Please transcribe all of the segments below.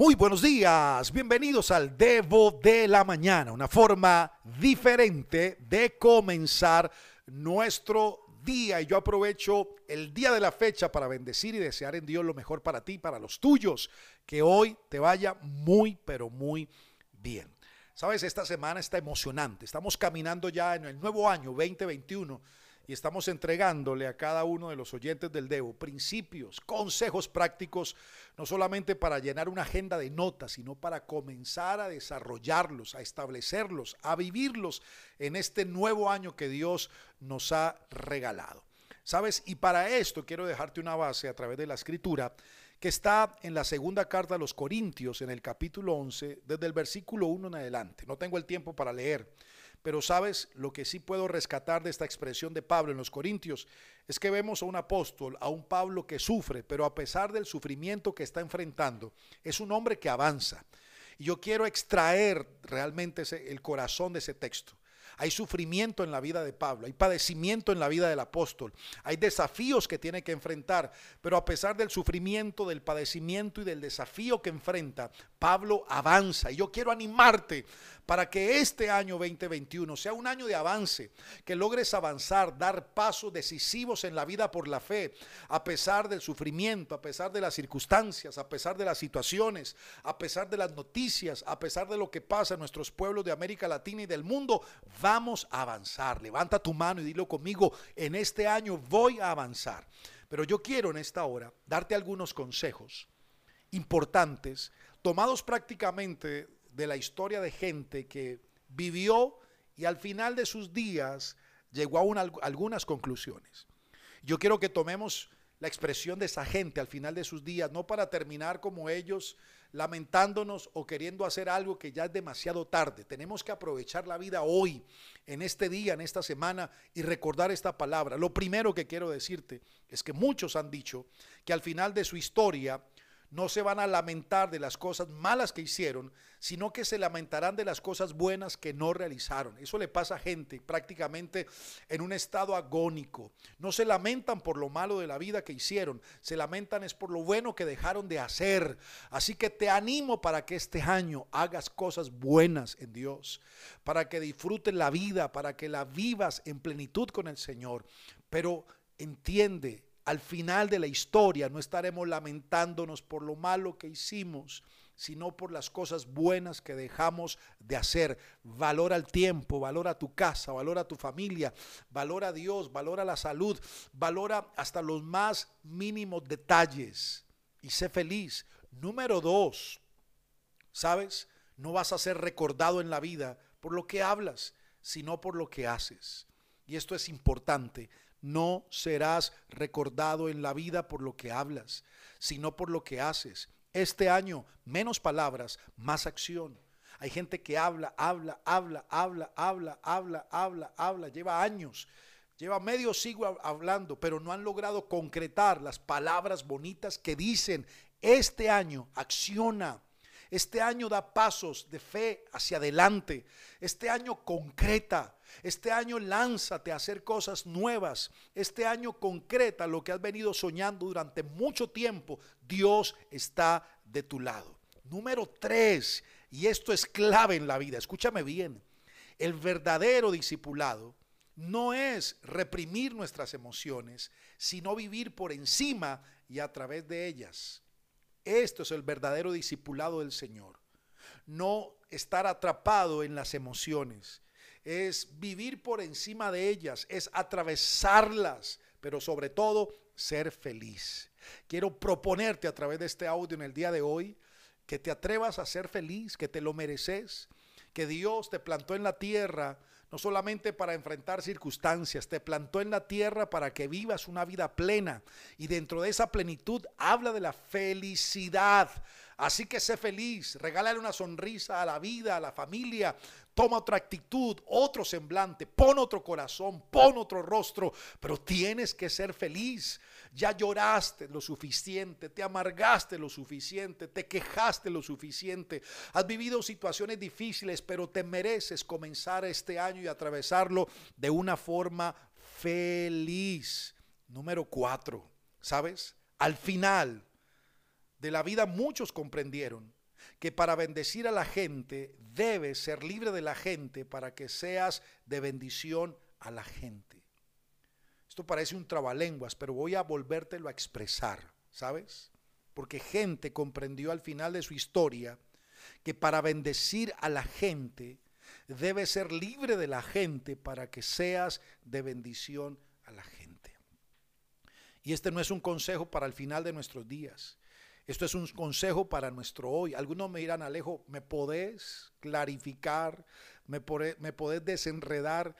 Muy buenos días, bienvenidos al Devo de la Mañana, una forma diferente de comenzar nuestro día. Y yo aprovecho el día de la fecha para bendecir y desear en Dios lo mejor para ti, para los tuyos, que hoy te vaya muy, pero muy bien. Sabes, esta semana está emocionante, estamos caminando ya en el nuevo año 2021 y estamos entregándole a cada uno de los oyentes del Devo principios, consejos prácticos, no solamente para llenar una agenda de notas, sino para comenzar a desarrollarlos, a establecerlos, a vivirlos en este nuevo año que Dios nos ha regalado. ¿Sabes? Y para esto quiero dejarte una base a través de la escritura que está en la segunda carta a los Corintios, en el capítulo 11, desde el versículo 1 en adelante. No tengo el tiempo para leer pero sabes, lo que sí puedo rescatar de esta expresión de Pablo en los Corintios es que vemos a un apóstol, a un Pablo que sufre, pero a pesar del sufrimiento que está enfrentando, es un hombre que avanza. Y yo quiero extraer realmente el corazón de ese texto. Hay sufrimiento en la vida de Pablo, hay padecimiento en la vida del apóstol, hay desafíos que tiene que enfrentar, pero a pesar del sufrimiento, del padecimiento y del desafío que enfrenta, Pablo avanza. Y yo quiero animarte para que este año 2021 sea un año de avance, que logres avanzar, dar pasos decisivos en la vida por la fe, a pesar del sufrimiento, a pesar de las circunstancias, a pesar de las situaciones, a pesar de las noticias, a pesar de lo que pasa en nuestros pueblos de América Latina y del mundo, vamos a avanzar. Levanta tu mano y dilo conmigo, en este año voy a avanzar. Pero yo quiero en esta hora darte algunos consejos importantes, tomados prácticamente de la historia de gente que vivió y al final de sus días llegó a algunas conclusiones. Yo quiero que tomemos la expresión de esa gente al final de sus días, no para terminar como ellos lamentándonos o queriendo hacer algo que ya es demasiado tarde. Tenemos que aprovechar la vida hoy, en este día, en esta semana y recordar esta palabra. Lo primero que quiero decirte es que muchos han dicho que al final de su historia no se van a lamentar de las cosas malas que hicieron, sino que se lamentarán de las cosas buenas que no realizaron. Eso le pasa a gente prácticamente en un estado agónico. No se lamentan por lo malo de la vida que hicieron, se lamentan es por lo bueno que dejaron de hacer. Así que te animo para que este año hagas cosas buenas en Dios, para que disfrutes la vida, para que la vivas en plenitud con el Señor. Pero entiende, al final de la historia no estaremos lamentándonos por lo malo que hicimos, sino por las cosas buenas que dejamos de hacer. Valora el tiempo, valora tu casa, valora tu familia, valora a Dios, valora la salud, valora hasta los más mínimos detalles y sé feliz. Número dos, ¿sabes? No vas a ser recordado en la vida por lo que hablas, sino por lo que haces. Y esto es importante no serás recordado en la vida por lo que hablas, sino por lo que haces. Este año, menos palabras, más acción. Hay gente que habla, habla, habla, habla, habla, habla, habla, habla, lleva años, lleva medio siglo hablando, pero no han logrado concretar las palabras bonitas que dicen, este año acciona, este año da pasos de fe hacia adelante. Este año concreta. Este año lánzate a hacer cosas nuevas. Este año concreta lo que has venido soñando durante mucho tiempo. Dios está de tu lado. Número tres, y esto es clave en la vida, escúchame bien, el verdadero discipulado no es reprimir nuestras emociones, sino vivir por encima y a través de ellas. Esto es el verdadero discipulado del Señor. No estar atrapado en las emociones. Es vivir por encima de ellas, es atravesarlas, pero sobre todo ser feliz. Quiero proponerte a través de este audio en el día de hoy que te atrevas a ser feliz, que te lo mereces, que Dios te plantó en la tierra no solamente para enfrentar circunstancias, te plantó en la tierra para que vivas una vida plena. Y dentro de esa plenitud habla de la felicidad. Así que sé feliz, regálale una sonrisa a la vida, a la familia, toma otra actitud, otro semblante, pon otro corazón, pon otro rostro, pero tienes que ser feliz. Ya lloraste lo suficiente, te amargaste lo suficiente, te quejaste lo suficiente, has vivido situaciones difíciles, pero te mereces comenzar este año y atravesarlo de una forma feliz. Número cuatro, ¿sabes? Al final de la vida muchos comprendieron que para bendecir a la gente debes ser libre de la gente para que seas de bendición a la gente. Esto parece un trabalenguas, pero voy a volvértelo a expresar, ¿sabes? Porque gente comprendió al final de su historia que para bendecir a la gente debe ser libre de la gente para que seas de bendición a la gente. Y este no es un consejo para el final de nuestros días. Esto es un consejo para nuestro hoy. Algunos me dirán, Alejo, ¿me podés clarificar? ¿Me podés, me podés desenredar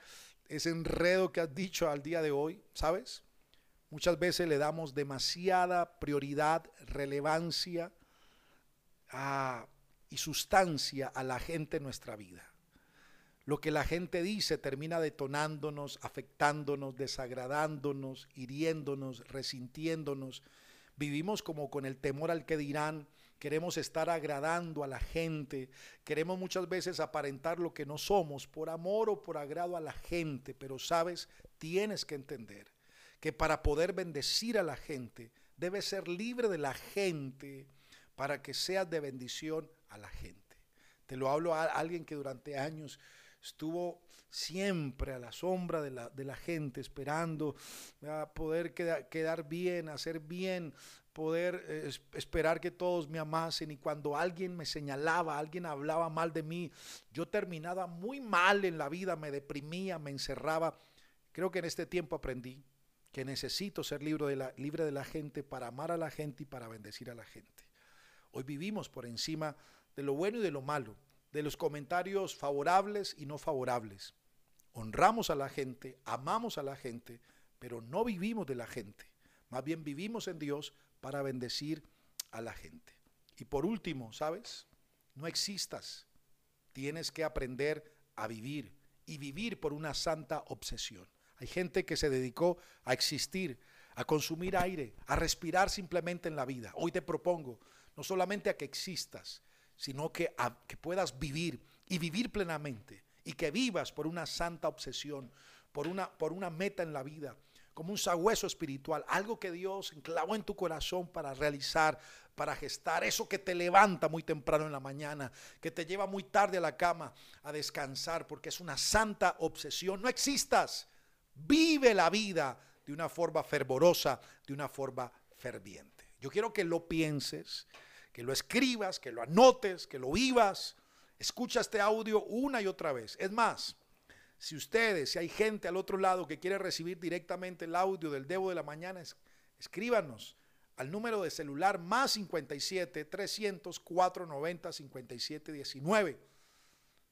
ese enredo que has dicho al día de hoy? ¿Sabes? Muchas veces le damos demasiada prioridad, relevancia a, y sustancia a la gente en nuestra vida. Lo que la gente dice termina detonándonos, afectándonos, desagradándonos, hiriéndonos, resintiéndonos. Vivimos como con el temor al que dirán, queremos estar agradando a la gente, queremos muchas veces aparentar lo que no somos por amor o por agrado a la gente, pero sabes, tienes que entender que para poder bendecir a la gente, debes ser libre de la gente para que seas de bendición a la gente. Te lo hablo a alguien que durante años estuvo siempre a la sombra de la, de la gente, esperando a poder quedar bien, hacer bien, poder eh, esperar que todos me amasen y cuando alguien me señalaba, alguien hablaba mal de mí, yo terminaba muy mal en la vida, me deprimía, me encerraba. Creo que en este tiempo aprendí que necesito ser libre de la, libre de la gente para amar a la gente y para bendecir a la gente. Hoy vivimos por encima de lo bueno y de lo malo de los comentarios favorables y no favorables. Honramos a la gente, amamos a la gente, pero no vivimos de la gente. Más bien vivimos en Dios para bendecir a la gente. Y por último, ¿sabes? No existas. Tienes que aprender a vivir y vivir por una santa obsesión. Hay gente que se dedicó a existir, a consumir aire, a respirar simplemente en la vida. Hoy te propongo no solamente a que existas, sino que, que puedas vivir y vivir plenamente y que vivas por una santa obsesión, por una, por una meta en la vida, como un sagüeso espiritual, algo que Dios enclavó en tu corazón para realizar, para gestar, eso que te levanta muy temprano en la mañana, que te lleva muy tarde a la cama a descansar, porque es una santa obsesión. No existas, vive la vida de una forma fervorosa, de una forma ferviente. Yo quiero que lo pienses que lo escribas, que lo anotes, que lo vivas. Escucha este audio una y otra vez. Es más, si ustedes, si hay gente al otro lado que quiere recibir directamente el audio del Debo de la Mañana, escríbanos al número de celular más 57 300 490 57 19.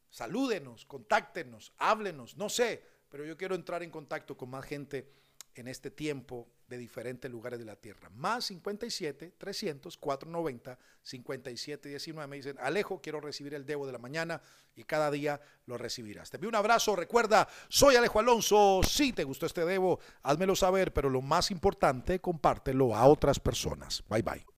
Salúdenos, contáctenos, háblenos, no sé, pero yo quiero entrar en contacto con más gente en este tiempo de diferentes lugares de la tierra. Más 57 300 490 57 19. Me dicen, Alejo, quiero recibir el debo de la mañana y cada día lo recibirás. Te pido un abrazo. Recuerda, soy Alejo Alonso. Si te gustó este debo, házmelo saber, pero lo más importante, compártelo a otras personas. Bye bye.